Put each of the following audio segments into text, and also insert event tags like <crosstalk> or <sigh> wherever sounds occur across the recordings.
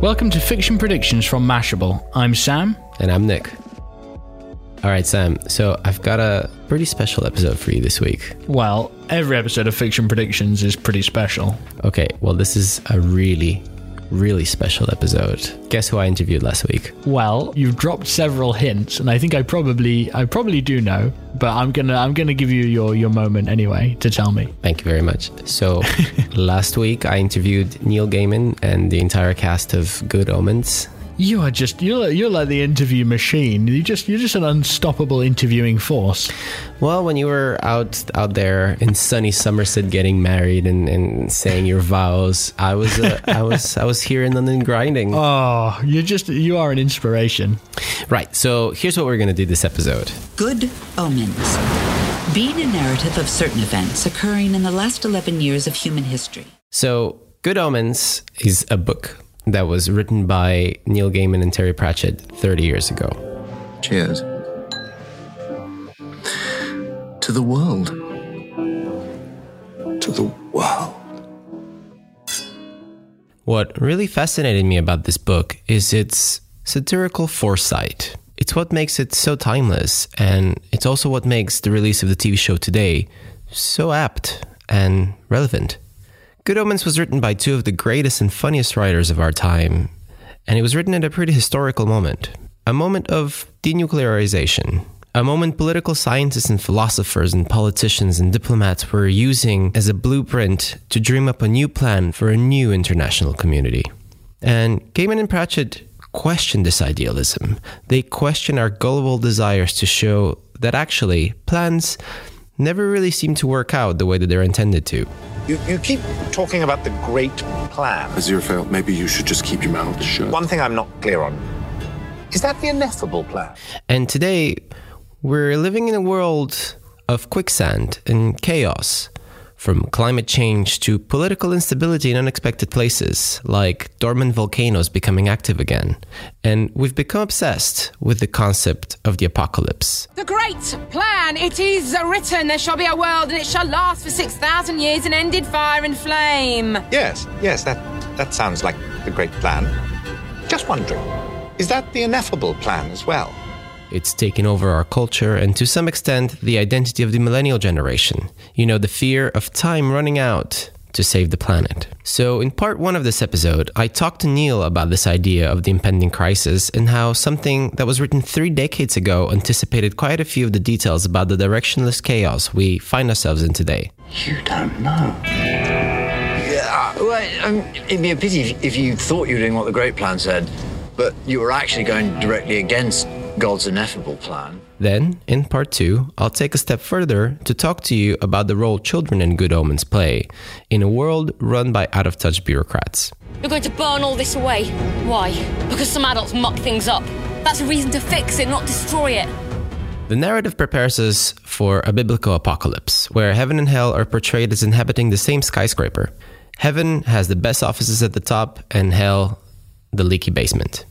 Welcome to Fiction Predictions from Mashable. I'm Sam. And I'm Nick. All right, Sam. So I've got a pretty special episode for you this week. Well, every episode of Fiction Predictions is pretty special. Okay, well, this is a really, really special episode. Guess who I interviewed last week? Well, you've dropped several hints, and I think I probably I probably do know, but I'm gonna I'm gonna give you your your moment anyway to tell me. Thank you very much. So <laughs> last week I interviewed Neil Gaiman and the entire cast of Good Omens. You are just you're you're like the interview machine. You just you're just an unstoppable interviewing force. Well, when you were out out there in sunny Somerset getting married and, and saying your vows, I was uh, <laughs> I was I was here in London grinding. Oh, you're just you are an inspiration. Right. So here's what we're gonna do this episode. Good Omens. Being a narrative of certain events occurring in the last 11 years of human history. So Good Omens is a book that was written by Neil Gaiman and Terry Pratchett 30 years ago. Cheers. To the world. To the world. What really fascinated me about this book is its satirical foresight. It's what makes it so timeless, and it's also what makes the release of the TV show today so apt and relevant. Good Omens was written by two of the greatest and funniest writers of our time, and it was written at a pretty historical moment a moment of denuclearization. A moment political scientists and philosophers and politicians and diplomats were using as a blueprint to dream up a new plan for a new international community. And Gaiman and Pratchett questioned this idealism. They questioned our gullible desires to show that actually plans never really seem to work out the way that they're intended to. You, you keep talking about the great plan. Aziraphale, maybe you should just keep your mouth shut. One thing I'm not clear on is that the ineffable plan? And today, we're living in a world of quicksand and chaos. From climate change to political instability in unexpected places, like dormant volcanoes becoming active again. And we've become obsessed with the concept of the apocalypse. The great plan! It is written, there shall be a world, and it shall last for 6,000 years and end in fire and flame. Yes, yes, that, that sounds like the great plan. Just wondering, is that the ineffable plan as well? It's taken over our culture and to some extent the identity of the millennial generation. You know, the fear of time running out to save the planet. So, in part one of this episode, I talked to Neil about this idea of the impending crisis and how something that was written three decades ago anticipated quite a few of the details about the directionless chaos we find ourselves in today. You don't know. Yeah, well, um, it'd be a pity if, if you thought you were doing what the Great Plan said, but you were actually going directly against God's ineffable plan. Then, in part two, I'll take a step further to talk to you about the role children in Good Omens play in a world run by out of touch bureaucrats. You're going to burn all this away. Why? Because some adults muck things up. That's a reason to fix it, not destroy it. The narrative prepares us for a biblical apocalypse, where heaven and hell are portrayed as inhabiting the same skyscraper. Heaven has the best offices at the top, and hell, the leaky basement.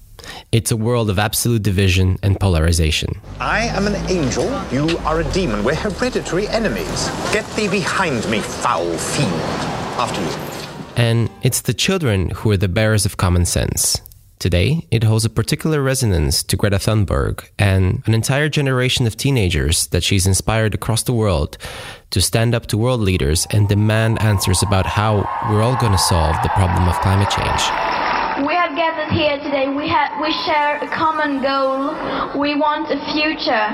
It's a world of absolute division and polarization. I am an angel, you are a demon. We're hereditary enemies. Get thee behind me, foul fiend. After you. And it's the children who are the bearers of common sense. Today, it holds a particular resonance to Greta Thunberg and an entire generation of teenagers that she's inspired across the world to stand up to world leaders and demand answers about how we're all going to solve the problem of climate change. We have gathered here today. We have we share a common goal. We want a future.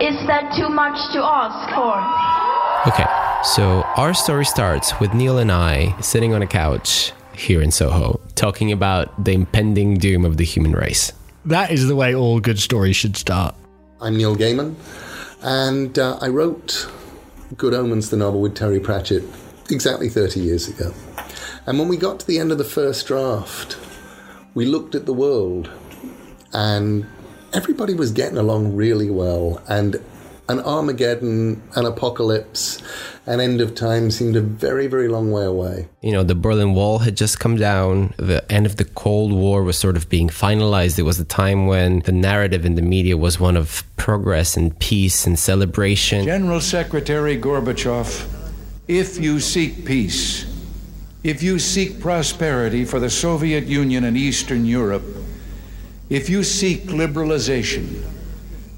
Is that too much to ask for? Okay, so our story starts with Neil and I sitting on a couch here in Soho, talking about the impending doom of the human race. That is the way all good stories should start. I'm Neil Gaiman, and uh, I wrote Good Omens, the novel with Terry Pratchett, exactly 30 years ago. And when we got to the end of the first draft, we looked at the world, and everybody was getting along really well, and an Armageddon, an apocalypse, an end of time seemed a very, very long way away. You know, the Berlin Wall had just come down. The end of the Cold War was sort of being finalized. It was a time when the narrative in the media was one of progress and peace and celebration. General Secretary Gorbachev, if you seek peace, if you seek prosperity for the Soviet Union and Eastern Europe, if you seek liberalization,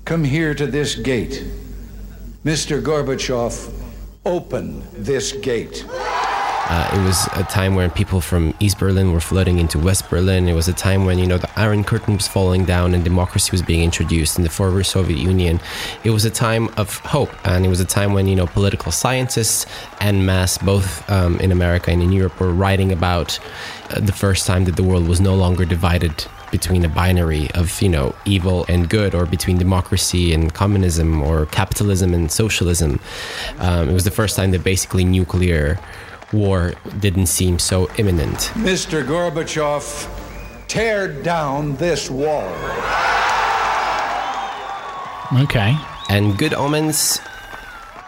come here to this gate. Mr. Gorbachev, open this gate. Uh, it was a time when people from East Berlin were flooding into West Berlin. It was a time when, you know, the Iron Curtain was falling down and democracy was being introduced in the former Soviet Union. It was a time of hope. And it was a time when, you know, political scientists and mass, both um, in America and in Europe, were writing about uh, the first time that the world was no longer divided between a binary of you know evil and good or between democracy and communism or capitalism and socialism um, it was the first time that basically nuclear war didn't seem so imminent. Mr gorbachev tear down this wall. Okay. And good omens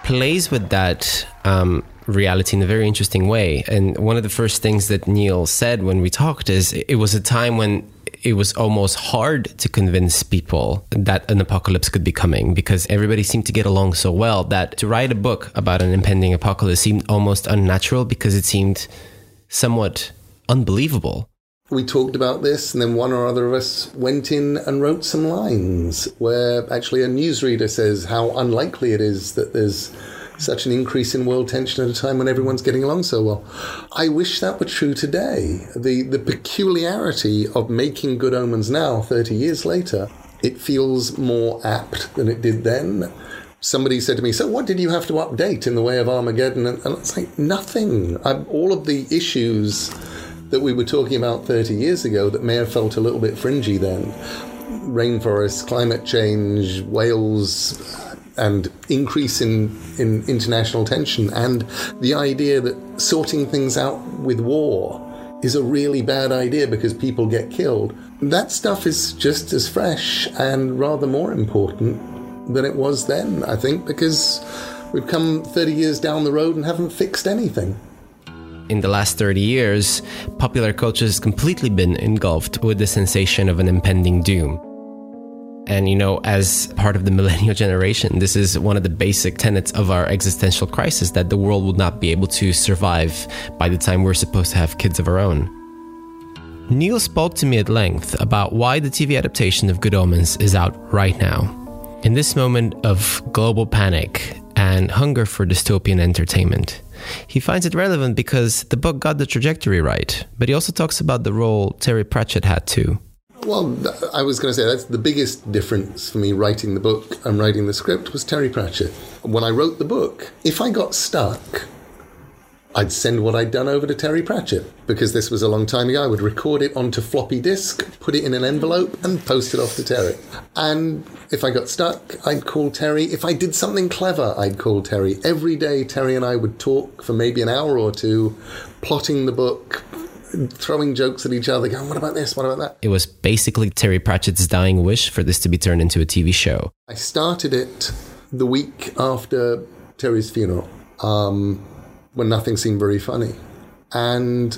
plays with that um, reality in a very interesting way. And one of the first things that Neil said when we talked is it was a time when it was almost hard to convince people that an apocalypse could be coming because everybody seemed to get along so well that to write a book about an impending apocalypse seemed almost unnatural because it seemed somewhat unbelievable. We talked about this, and then one or other of us went in and wrote some lines where actually a newsreader says how unlikely it is that there's such an increase in world tension at a time when everyone's getting along so well. I wish that were true today. The the peculiarity of making good omens now, 30 years later, it feels more apt than it did then. Somebody said to me, So, what did you have to update in the way of Armageddon? And, and it's like, nothing. I, all of the issues that we were talking about 30 years ago that may have felt a little bit fringy then rainforests, climate change, whales, and increase in, in international tension, and the idea that sorting things out with war is a really bad idea because people get killed. That stuff is just as fresh and rather more important than it was then, I think, because we've come 30 years down the road and haven't fixed anything in the last 30 years, popular culture has completely been engulfed with the sensation of an impending doom. And, you know, as part of the <laughs> millennial generation, this is one of the basic tenets of our existential crisis that the world will not be able to survive by the time we're supposed to have kids of our own. Neil spoke to me at length about why the TV adaptation of Good Omens is out right now. In this moment of global panic and hunger for dystopian entertainment, he finds it relevant because the book got the trajectory right, but he also talks about the role Terry Pratchett had too. Well, I was going to say that's the biggest difference for me writing the book and writing the script was Terry Pratchett. When I wrote the book, if I got stuck, I'd send what I'd done over to Terry Pratchett because this was a long time ago. I would record it onto floppy disk, put it in an envelope, and post it off to Terry. And if I got stuck, I'd call Terry. If I did something clever, I'd call Terry. Every day, Terry and I would talk for maybe an hour or two, plotting the book, throwing jokes at each other, going, What about this? What about that? It was basically Terry Pratchett's dying wish for this to be turned into a TV show. I started it the week after Terry's funeral, um, when nothing seemed very funny. And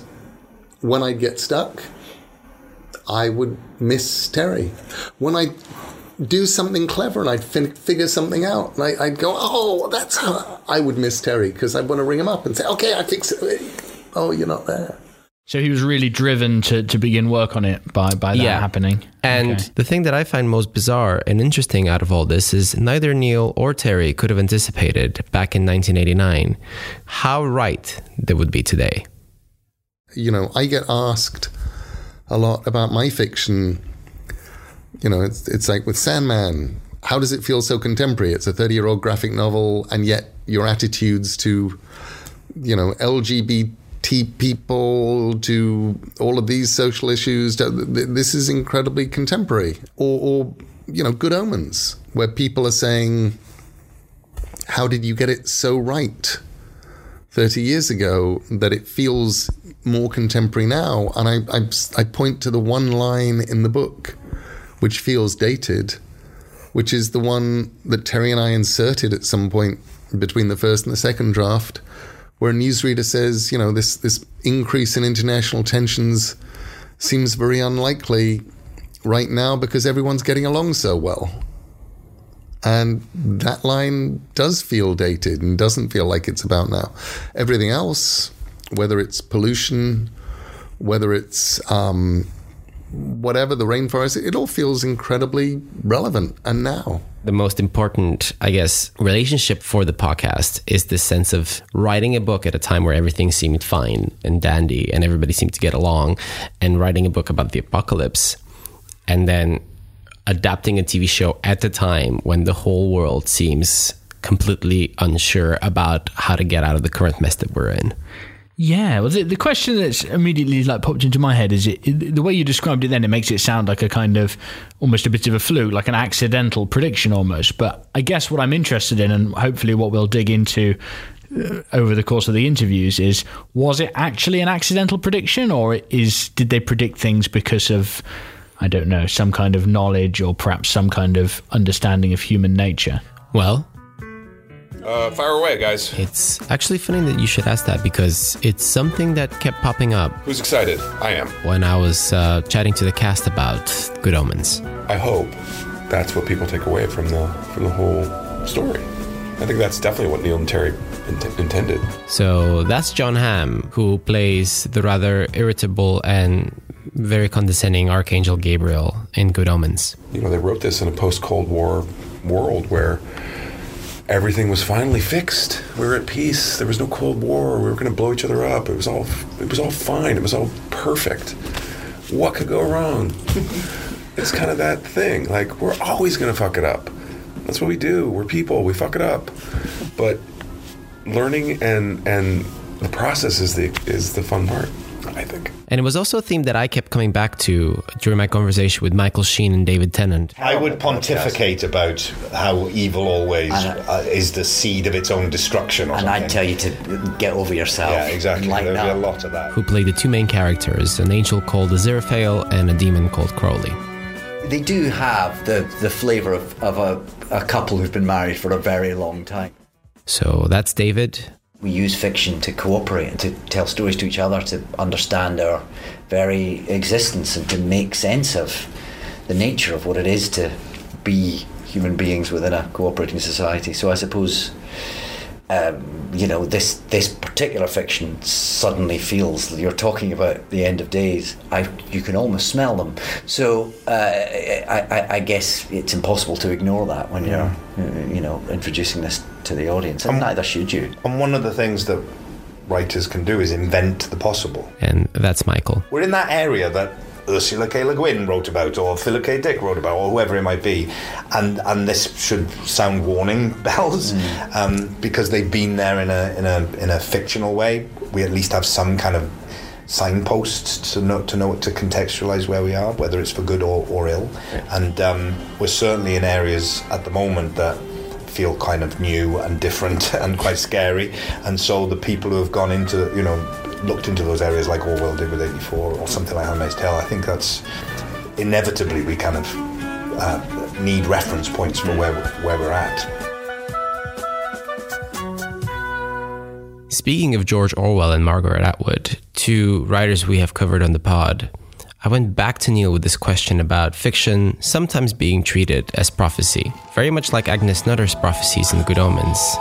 when I'd get stuck, I would miss Terry. When I do something clever and I'd fin- figure something out. And I, would go, oh, that's how I would miss Terry because I'd want to ring him up and say, okay, I fixed it. Oh, you're not there. So he was really driven to, to begin work on it by, by that Yeah. happening. And Okay. the thing that I find most bizarre and interesting out of all this is neither Neil or Terry could have anticipated back in 1989 how right they would be today. you know, I get asked a lot about my fiction. You know, it's it's like with Sandman. How does it feel so contemporary? It's a thirty-year-old graphic novel, and yet your attitudes to, you know, LGBT people, to all of these social issues. This is incredibly contemporary. Or, or you know, Good Omens, where people are saying, "How did you get it so right?" 30 years ago that it feels more contemporary now. And I, I, I point to the one line in the book which feels dated, which is the one that Terry and I inserted at some point between the first and the second draft, where newsreader says, you know, this, this increase in international tensions seems very unlikely right now because everyone's getting along so well. And that line does feel dated and doesn't feel like it's about now. Everything else, whether it's pollution, whether it's um, whatever, the rainforest, it all feels incredibly relevant and now. The most important, I guess, relationship for the podcast is this sense of writing a book at a time where everything seemed fine and dandy and everybody seemed to get along, and writing a book about the apocalypse, and then adapting a TV show at the time when the whole world seems completely unsure about how to get out of the current mess that we're in. Yeah, well, the, the question that's immediately like popped into my head is it, the way you described it. Then it makes it sound like a kind of almost a bit of a fluke, like an accidental prediction almost. But I guess what I'm interested in, and hopefully what we'll dig into uh, over the course of the interviews, is was it actually an accidental prediction, or is did they predict things because of I don't know some kind of knowledge or perhaps some kind of understanding of human nature? Well, Uh, fire away, guys. it's actually funny that you should ask that because it's something that kept popping up Who's excited? I am. when I was uh, chatting to the cast about Good Omens. I hope that's what people take away from the from the whole story. I think that's definitely what Neil and Terry int- intended. So that's Jon Hamm, who plays the rather irritable and very condescending Archangel Gabriel in Good Omens. You know, they wrote this in a post Cold War world where everything was finally fixed. We were at peace. There was no Cold War. We were going to blow each other up. It was all it was all fine. It was all perfect. What could go wrong? <laughs> it's kind of that thing. Like we're always going to fuck it up. That's what we do. We're people. We fuck it up. But learning and and the process is the is the fun part. I think. And it was also a theme that I kept coming back to during my conversation with Michael Sheen and David Tennant. I would pontificate about how evil always uh, is the seed of its own destruction. Or And something. I'd tell you to get over yourself. Yeah, exactly. Lighten There'd be a lot of that. Who played the two main characters, an angel called Aziraphale and a demon called Crowley. They do have the, the flavour of, of a, a couple who've been married for a very long time. So that's David. We use fiction to cooperate and to tell stories to each other, to understand our very existence and to make sense of the nature of what it is to be human beings within a cooperating society. So I suppose, um, you know, this this particular fiction suddenly feels you're talking about the end of days. I you can almost smell them. So uh, I, I, I guess it's impossible to ignore that when you're, uh, you know, introducing this to the audience, and neither should you. And one of the things that writers can do is invent the possible. And that's Michael. We're in that area that Ursula K. Le Guin wrote about, or Philip K. Dick wrote about, or whoever it might be, and and this should sound warning <laughs> bells um, because they've been there in a in a in a fictional way. We at least have some kind of signposts to know to know to contextualize where we are, whether it's for good or, or ill. And um, we're certainly in areas at the moment that feel kind of new and different <laughs> and quite scary. And so the people who have gone into, you know, looked into those areas like Orwell did with 84 or something like Handmaid's Tale, I think that's inevitably we kind of uh, need reference points for where, where we're at. Speaking of George Orwell and Margaret Atwood, two writers we have covered on the pod, I went back to Neil with this question about fiction sometimes being treated as prophecy, very much like Agnes Nutter's prophecies in The Good Omens.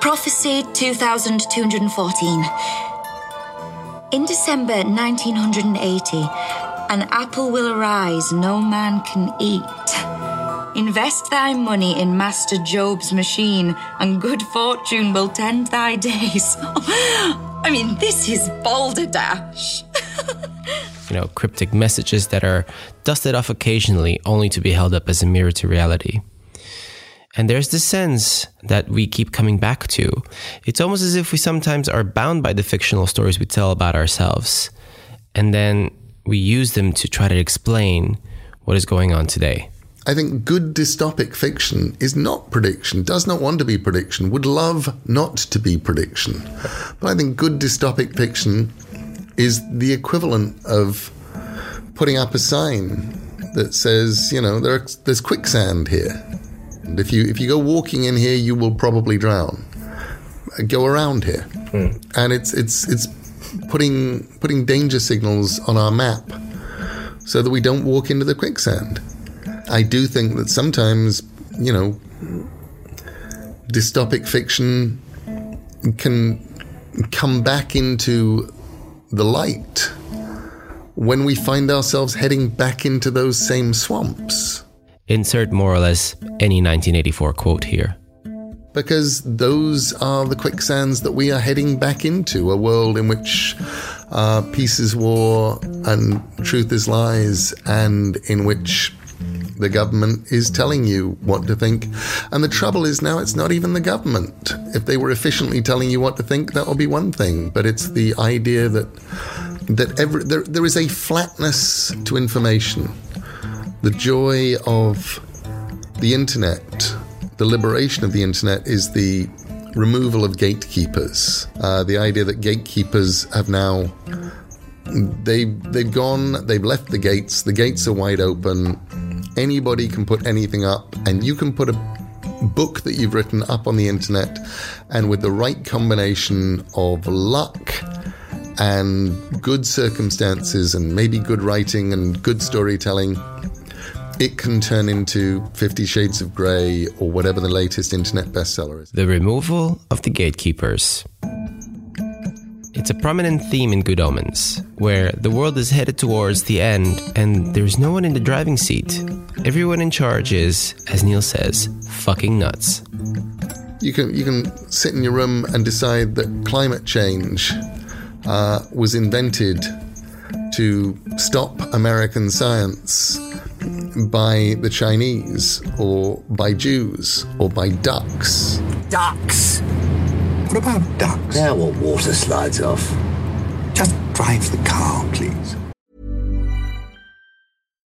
Prophecy 2214. In December 1980, an apple will arise no man can eat. Invest thy money in Master Job's machine, and good fortune will tend thy days. <laughs> I mean, this is balderdash. <laughs> You know, cryptic messages that are dusted off occasionally only to be held up as a mirror to reality. And there's this sense that we keep coming back to. It's almost as if we sometimes are bound by the fictional stories we tell about ourselves. And then we use them to try to explain what is going on today. I think good dystopic fiction is not prediction, does not want to be prediction, would love not to be prediction. But I think good dystopic fiction is the equivalent of putting up a sign that says, you know, there, there's quicksand here. If you if you go walking in here, you will probably drown. Go around here, hmm. and it's it's it's putting putting danger signals on our map so that we don't walk into the quicksand. I do think that sometimes, you know, dystopic fiction can come back into the light when we find ourselves heading back into those same swamps. Insert more or less any 1984 quote here. Because those are the quicksands that we are heading back into a world in which uh, peace is war and truth is lies, and in which the government is telling you what to think. And the trouble is now it's not even the government. If they were efficiently telling you what to think, that would be one thing. But it's the idea that that every, there, there is a flatness to information. The joy of the internet, the liberation of the internet, is the removal of gatekeepers. Uh, the idea that gatekeepers have now they they've gone, they've left the gates. The gates are wide open. Anybody can put anything up, and you can put a book that you've written up on the internet, and with the right combination of luck and good circumstances, and maybe good writing and good storytelling, it can turn into Fifty Shades of Grey or whatever the latest internet bestseller is. The removal of the gatekeepers. It's a prominent theme in Good Omens, where the world is headed towards the end and there's no one in the driving seat. Everyone in charge is, as Neil says, fucking nuts. You can you can sit in your room and decide that climate change uh, was invented to stop American science by the Chinese or by Jews or by ducks. Ducks. What about ducks? They're what water slides off. Just drive the car, please.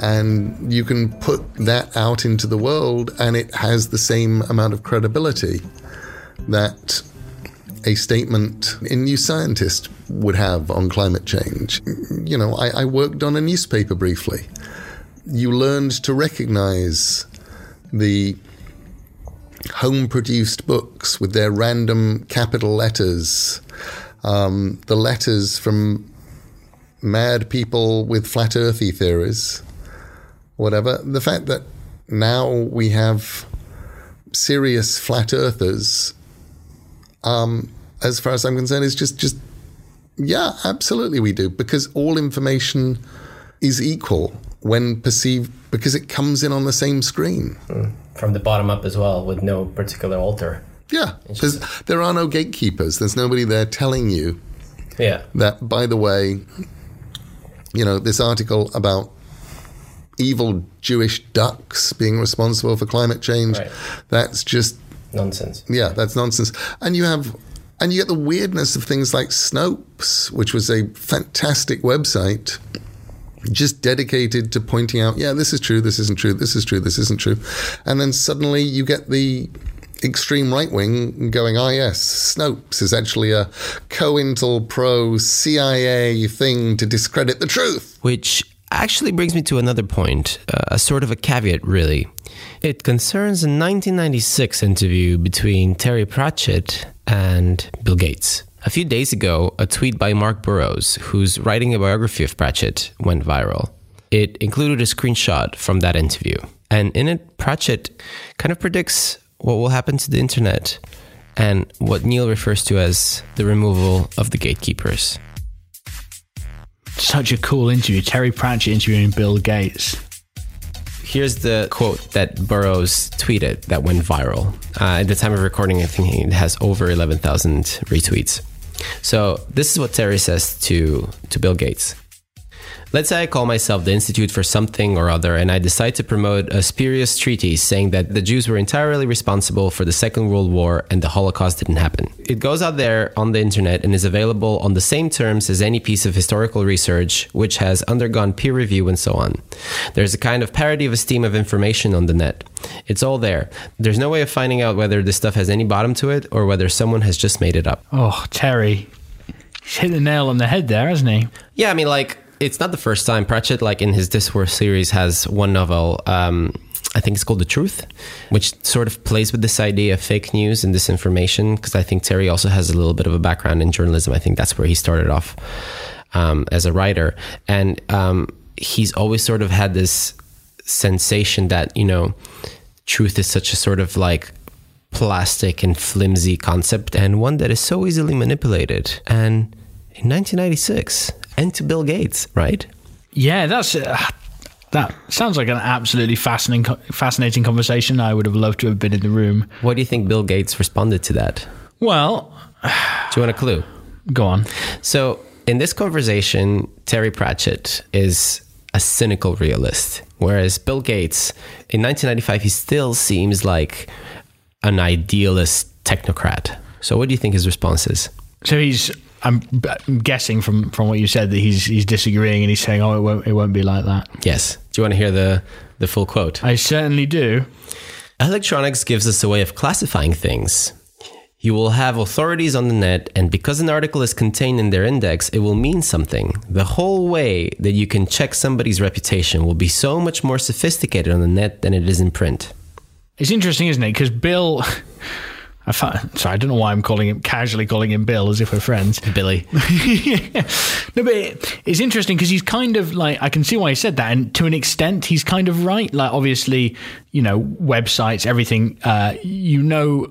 And you can put that out into the world and it has the same amount of credibility that a statement in New Scientist would have on climate change. You know, I, I worked on a newspaper briefly. You learned to recognize the home produced books with their random capital letters, um, the letters from mad people with flat earthy theories, whatever. The fact that now we have serious flat earthers, um, as far as I'm concerned, is just just yeah, absolutely we do because all information is equal when perceived because it comes in on the same screen. Mm. From the bottom up as well, with no particular alter. Yeah, there's, there are no gatekeepers. There's nobody there telling you Yeah. that, by the way, you know, this article about evil Jewish ducks being responsible for climate change, Right. that's just Nonsense. yeah, that's nonsense. And you have, and you get the weirdness of things like Snopes, which was a fantastic website just dedicated to pointing out, yeah, this is true, this isn't true, this is true, this isn't true. And then suddenly you get the extreme right wing going, ah, yes, Snopes is actually a COINTELPRO CIA thing to discredit the truth. Which actually brings me to another point, uh, a sort of a caveat, really. It concerns a 1996 interview between Terry Pratchett and Bill Gates. A few days ago, a tweet by Marc Burrows, who's writing a biography of Pratchett, went viral. It included a screenshot from that interview. And in it, Pratchett kind of predicts what will happen to the internet and what Neil refers to as the removal of the gatekeepers. Such a cool interview. Terry Pratchett interviewing Bill Gates. Here's the quote that Burrows tweeted that went viral. Uh, at the time of recording, I think it has over 11,000 retweets. So this is what Terry says to, to Bill Gates. Let's say I call myself the Institute for something or other, and I decide to promote a spurious treatise saying that the Jews were entirely responsible for the Second World War and the Holocaust didn't happen. It goes out there on the internet and is available on the same terms as any piece of historical research which has undergone peer review and so on. There's a kind of parody of a stream of information on the net. It's all there. There's no way of finding out whether this stuff has any bottom to it or whether someone has just made it up. Oh, Terry. He's hit the nail on the head there, hasn't he? Yeah, I mean, like, it's not the first time Pratchett, like in his Discworld series, has one novel. Um, I think it's called The Truth, which sort of plays with this idea of fake news and disinformation. Because I think Terry also has a little bit of a background in journalism. I think that's where he started off um, as a writer. And um, he's always sort of had this sensation that, you know, truth is such a sort of like plastic and flimsy concept and one that is so easily manipulated. And in 1996, and to Bill Gates, right? Yeah, that's uh, that sounds like an absolutely fascinating fascinating conversation. I would have loved to have been in the room. What do you think Bill Gates responded to that? Well, do you want a clue? Go on. So, in this conversation, Terry Pratchett is a cynical realist, whereas Bill Gates, in 1995, he still seems like an idealist technocrat. So, what do you think his response is? So he's. I'm guessing from, from what you said that he's he's disagreeing and he's saying, "Oh, it won't it won't be like that." Yes. Do you want to hear the the full quote? I certainly do. Electronics gives us a way of classifying things. You will have authorities on the net, and because an article is contained in their index, it will mean something. The whole way that you can check somebody's reputation will be so much more sophisticated on the net than it is in print. It's interesting, isn't it? Because Bill. I find, sorry, I don't know why I'm calling him casually calling him Bill as if we're friends. Billy. <laughs> No, but it, it's interesting because he's kind of like I can see why he said that, and to an extent, he's kind of right. Like obviously, you know, websites, everything, uh, you know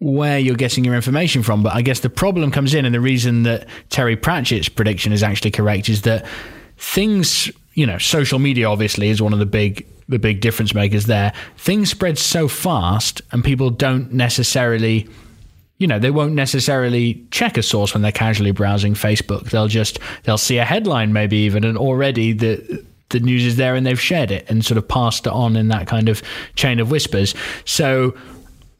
where you're getting your information from. But I guess the problem comes in, and the reason that Terry Pratchett's prediction is actually correct is that things, you know, social media obviously is one of the big the big difference makers there. Things spread so fast, and people don't necessarily you know they won't necessarily check a source when they're casually browsing facebook they'll just they'll see a headline maybe even and already the the news is there and they've shared it and sort of passed it on in that kind of chain of whispers so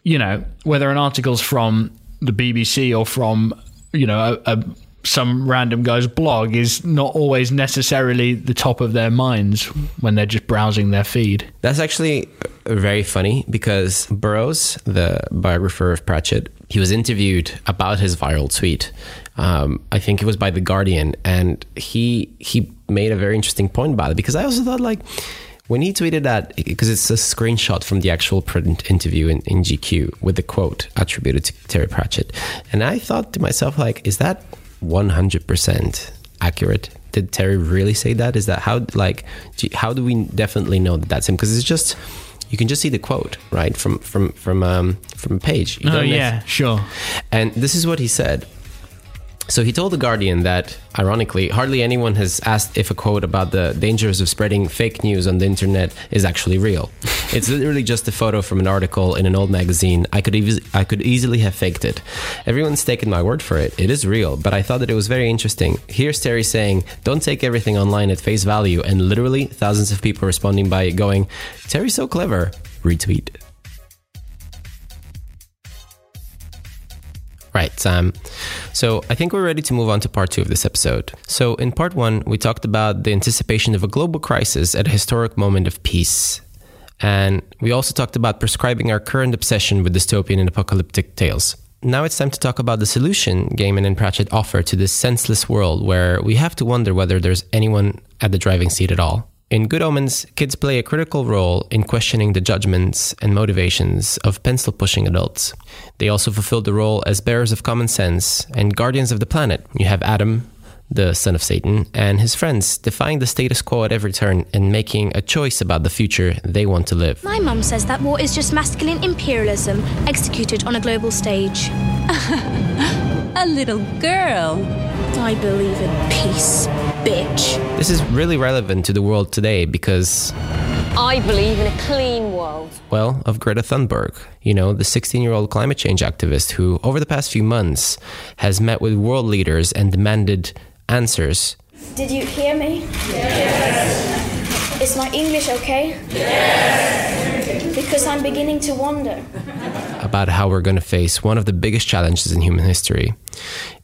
you know whether an article's from the bbc or from you know a, a some random guy's blog is not always necessarily the top of their minds when they're just browsing their feed. That's actually very funny because Burrows, the biographer of Pratchett, he was interviewed about his viral tweet. Um, I think it was by the Guardian, and he he made a very interesting point about it because I also thought like when he tweeted that, because it's a screenshot from the actual print interview in, in GQ with the quote attributed to Terry Pratchett. And I thought to myself, like, is that 100% accurate? Did Terry really say that? Is that how, like, how do we definitely know that that's him? Because it's just, you can just see the quote right from from from um, from a page. You Oh, yeah, sure. And this is what he said. So he told the Guardian that, ironically, hardly anyone has asked if a quote about the dangers of spreading fake news on the internet is actually real. <laughs> It's literally just a photo from an article in an old magazine. I could eas- I could easily have faked it. Everyone's taken my word for it. It is real, but I thought that it was very interesting. Here's Terry saying, "Don't take everything online at face value," and literally thousands of people responding by going, "Terry's so clever." Retweet. Right, Sam. So I think we're ready to move on to part two of this episode. So, in part one, we talked about the anticipation of a global crisis at a historic moment of peace. And we also talked about prescribing our current obsession with dystopian and apocalyptic tales. Now it's time to talk about the solution Gaiman and Pratchett offer to this senseless world where we have to wonder whether there's anyone at the driving seat at all. In Good Omens, kids play a critical role in questioning the judgments and motivations of pencil pushing adults. They also fulfill the role as bearers of common sense and guardians of the planet. You have Adam, the son of Satan, and his friends defying the status quo at every turn and making a choice about the future they want to live. My mum says that war is just masculine imperialism executed on a global stage. <laughs> a little girl. I believe in peace, bitch. This is really relevant to the world today because I believe in a clean world. well, of Greta Thunberg, you know, the 16 year old climate change activist who, over the past few months, has met with world leaders and demanded answers. Did you hear me? Yes. Is my English okay? Yes. Because I'm beginning to wonder. about how we're going to face one of the biggest challenges in human history.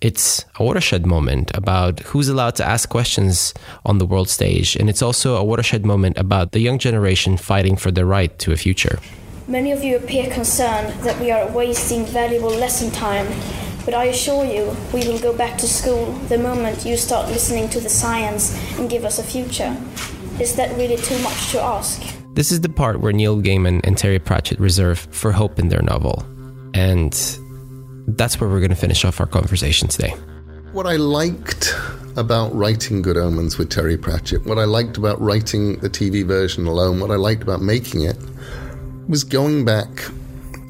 It's a watershed moment about who's allowed to ask questions on the world stage, and it's also a watershed moment about the young generation fighting for their right to a future. Many of you appear concerned that we are wasting valuable lesson time, but I assure you we will go back to school the moment you start listening to the science and give us a future. Is that really too much to ask? This is the part where Neil Gaiman and Terry Pratchett reserve for hope in their novel. And that's where we're going to finish off our conversation today. What I liked about writing Good Omens with Terry Pratchett, what I liked about writing the TV version alone, what I liked about making it, was going back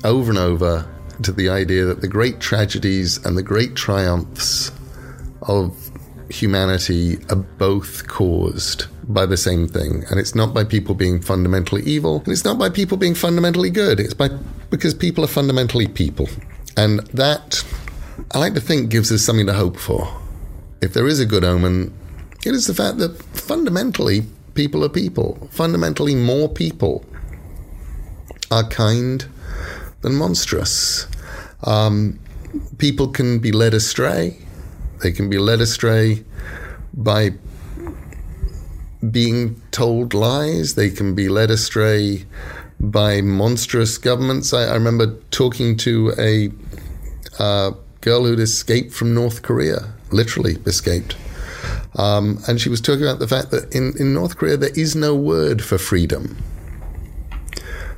over and over to the idea that the great tragedies and the great triumphs of humanity are both caused by the same thing. And it's not by people being fundamentally evil, and it's not by people being fundamentally good. It's by because people are fundamentally people. And that I like to think gives us something to hope for. If there is a good omen, it is the fact that fundamentally people are people. Fundamentally more people are kind than monstrous. Um, people can be led astray. They can be led astray by being told lies. They can be led astray by monstrous governments. I, I remember talking to a uh, girl who'd escaped from North Korea, literally escaped. Um, and she was talking about the fact that in, in North Korea there is no word for freedom.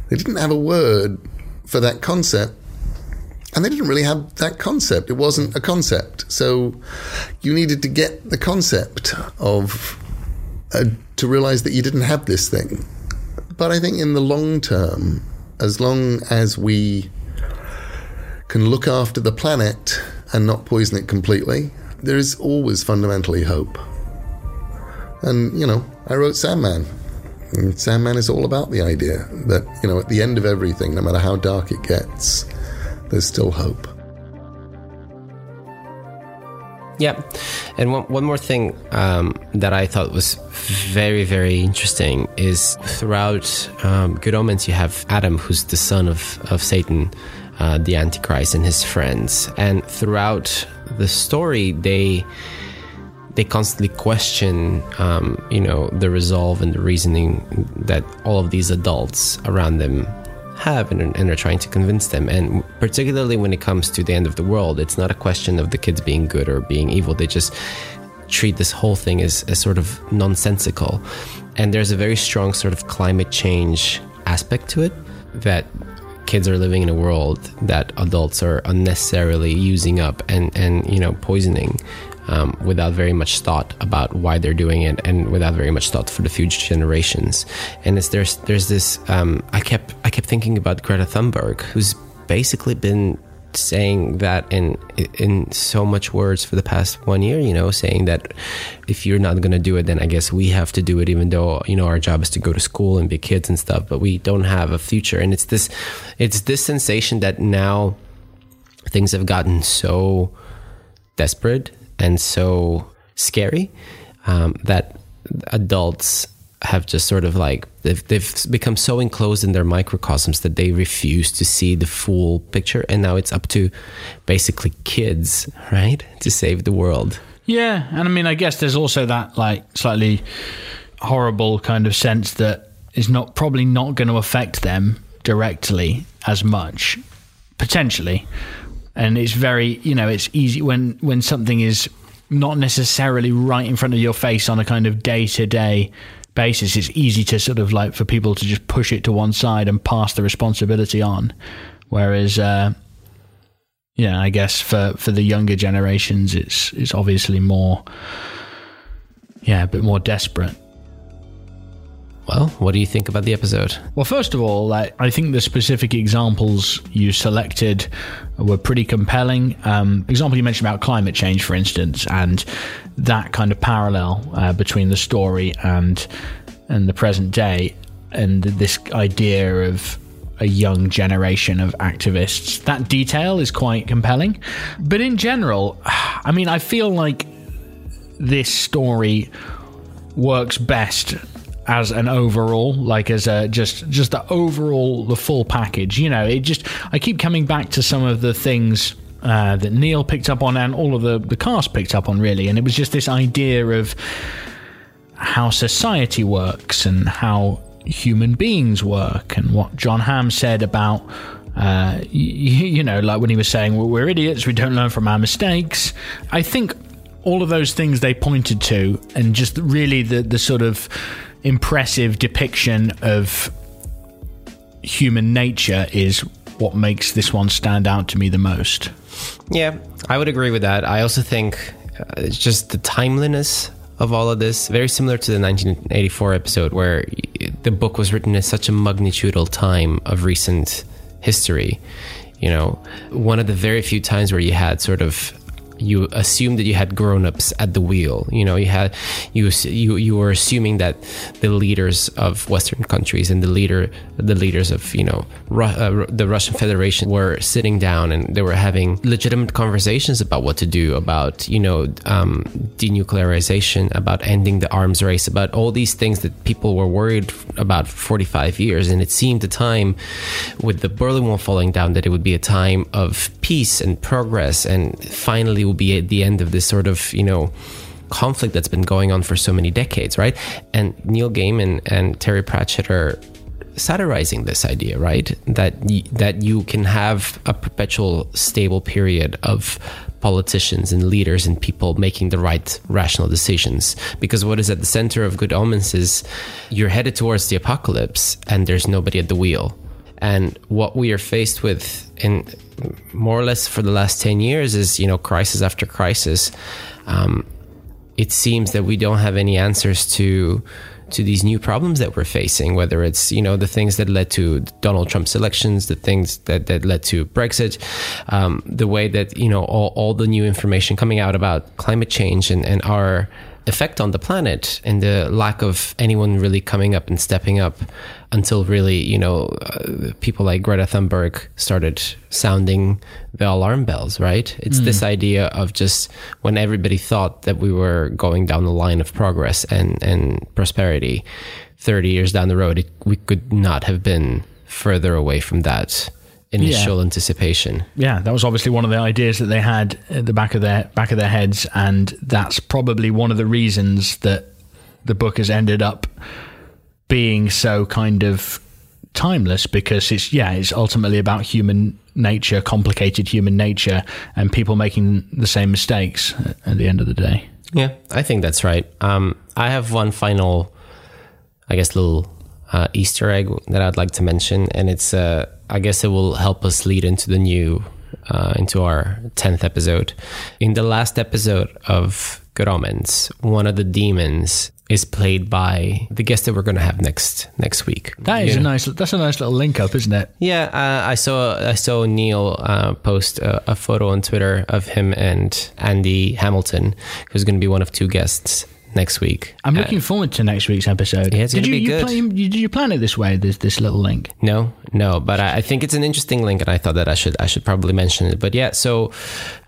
They didn't have a word for that concept and they didn't really have that concept. It wasn't a concept. So you needed to get the concept of uh, to realize that you didn't have this thing. But I think in the long term, as long as we can look after the planet and not poison it completely, there is always fundamentally hope. And, you know, I wrote Sandman. And Sandman is all about the idea that, you know, at the end of everything, no matter how dark it gets, there's still hope. Yeah. And one, one more thing um, that I thought was very, very interesting is throughout um, Good Omens, you have Adam, who's the son of, of Satan, uh, the Antichrist, and his friends. And throughout the story, they they constantly question, um, you know, the resolve and the reasoning that all of these adults around them have and, and are trying to convince them. And particularly when it comes to the end of the world, it's not a question of the kids being good or being evil. They just treat this whole thing as, as sort of nonsensical. And there's a very strong sort of climate change aspect to it that kids are living in a world that adults are unnecessarily using up and, and you know, poisoning. Um, without very much thought about why they're doing it, and without very much thought for the future generations. And it's, there's there's this um, I kept I kept thinking about Greta Thunberg, who's basically been saying that in in so much words for the past one year you know saying that if you're not going to do it then i guess we have to do it even though you know our job is to go to school and be kids and stuff but we don't have a future and it's this it's this sensation that now things have gotten so desperate and so scary um, that adults have just sort of like they've, they've become so enclosed in their microcosms that they refuse to see the full picture. And now it's up to basically kids right to save the world. Yeah and i mean i guess there's also that like slightly horrible kind of sense that is not probably not going to affect them directly as much potentially and it's very you know it's easy when when something is not necessarily right in front of your face on a kind of day to day basis, it's easy to sort of like for people to just push it to one side and pass the responsibility on. Whereas, uh, yeah, I guess for, for the younger generations, it's it's obviously more, yeah, a bit more desperate. Well, what do you think about the episode? Well, first of all, like, I think the specific examples you selected were pretty compelling. Um, example you mentioned about climate change, for instance, and that kind of parallel uh, between the story and and the present day, and this idea of a young generation of activists. That detail is quite compelling. But in general, <sighs> I mean, I feel like this story works best as an overall like as a just just the overall the full package you know it just i keep coming back to some of the things uh, that neil picked up on and all of the the cast picked up on really. And it was just this idea of how society works and how human beings work and what Jon Hamm said about uh, you, you know like when he was saying well, we're idiots we don't learn from our mistakes. I think all of those things they pointed to and just really the the sort of impressive depiction of human nature is what makes this one stand out to me the most. Yeah, I would agree with that. I also think uh, it's just the timeliness of all of this, very similar to the 1984 episode where the book was written at such a magnitudal time of recent history. You know, one of the very few times where you had sort of you assumed that you had grown-ups at the wheel. You know you had you you you were assuming that the leaders of western countries and the leader the leaders of you know Ru- uh, the Russian Federation were sitting down and they were having legitimate conversations about what to do about you know um, denuclearization about ending the arms race about all these things that people were worried about for 45 years. And it seemed the time with the Berlin Wall falling down that it would be a time of peace and progress. And finally will be at the end of this sort of you know conflict that's been going on for so many decades, right? And Neil Gaiman and Terry Pratchett are satirizing this idea, right? That y- that you can have a perpetual stable period of politicians and leaders and people making the right rational decisions because what is at the center of good omens is you're headed towards the apocalypse and there's nobody at the wheel and what we are faced with in more or less for the last 10 years is you know crisis after crisis. Um, it seems that we don't have any answers to to these new problems that we're facing whether it's you know the things that led to Donald Trump's elections the things that that led to Brexit um, the way that you know all, all the new information coming out about climate change and, and our effect on the planet and the lack of anyone really coming up and stepping up until really, you know, uh, people like Greta Thunberg started sounding the alarm bells, right? It's mm. this idea of just when everybody thought that we were going down the line of progress and, and prosperity, 30 years down the road, it, we could not have been further away from that initial yeah. anticipation. Yeah, that was obviously one of the ideas that they had at the back of their back of their heads, and that's probably one of the reasons that the book has ended up being so kind of timeless because it's yeah it's ultimately about human nature complicated human nature and people making the same mistakes at the end of the day Yeah, I think that's right. Um, I have one final, I guess, little uh, Easter egg that I'd like to mention, and it's, uh, I guess, it will help us lead into the new, uh, into our tenth episode. In the last episode of Good Omens, one of the demons is played by the guest that we're going to have next next week. That is You a know? nice. That's a nice little link up, isn't it? Yeah, uh, I saw I saw Neil uh, post a, a photo on Twitter of him and Andy Hamilton, who's going to be one of two guests next week. I'm Uh, looking forward to next week's episode. Yeah, it's did you, be you good. Plan, you, did you plan it this way? This this little link. No, no, but I, I think it's an interesting link, and I thought that I should I should probably mention it. But yeah, so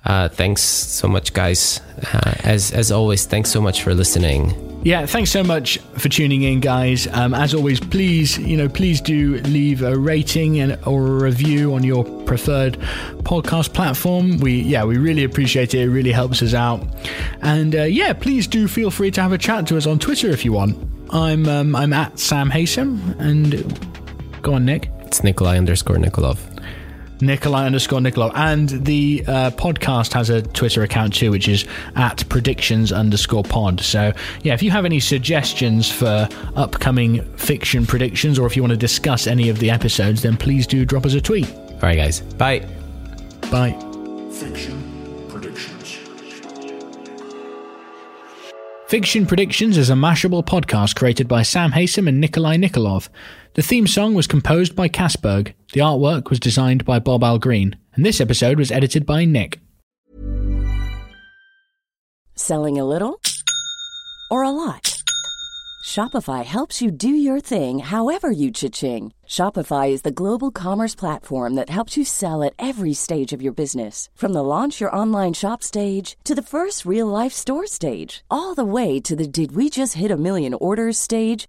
uh, thanks so much, guys. Uh, as as always, thanks so much for listening. Yeah, thanks so much for tuning in, guys. Um, as always, please, you know, please do leave a rating and or a review on your preferred podcast platform. We, yeah, we really appreciate it. It really helps us out. And uh, yeah, please do feel free to have a chat to us on Twitter if you want. I'm um, I'm at Sam Haysom, and go on, Nick. It's Nikolai underscore Nikolov. Nikolai underscore Nikolov. And the uh, podcast has a Twitter account too, which is at predictions underscore pod. So, yeah, if you have any suggestions for upcoming fiction predictions or if you want to discuss any of the episodes, then please do drop us a tweet. All right, guys. Bye. Bye. Fiction predictions. Fiction Predictions is a Mashable podcast created by Sam Haysom and Nikolai Nikolov. The theme song was composed by Casberg, The artwork was designed by Bob Al-Greene. And this episode was edited by Nick. Selling a little or a lot? Shopify helps you do your thing however you cha-ching. Shopify is the global commerce platform that helps you sell at every stage of your business. From the launch your online shop stage to the first real life store stage, all the way to the did we just hit a million orders stage.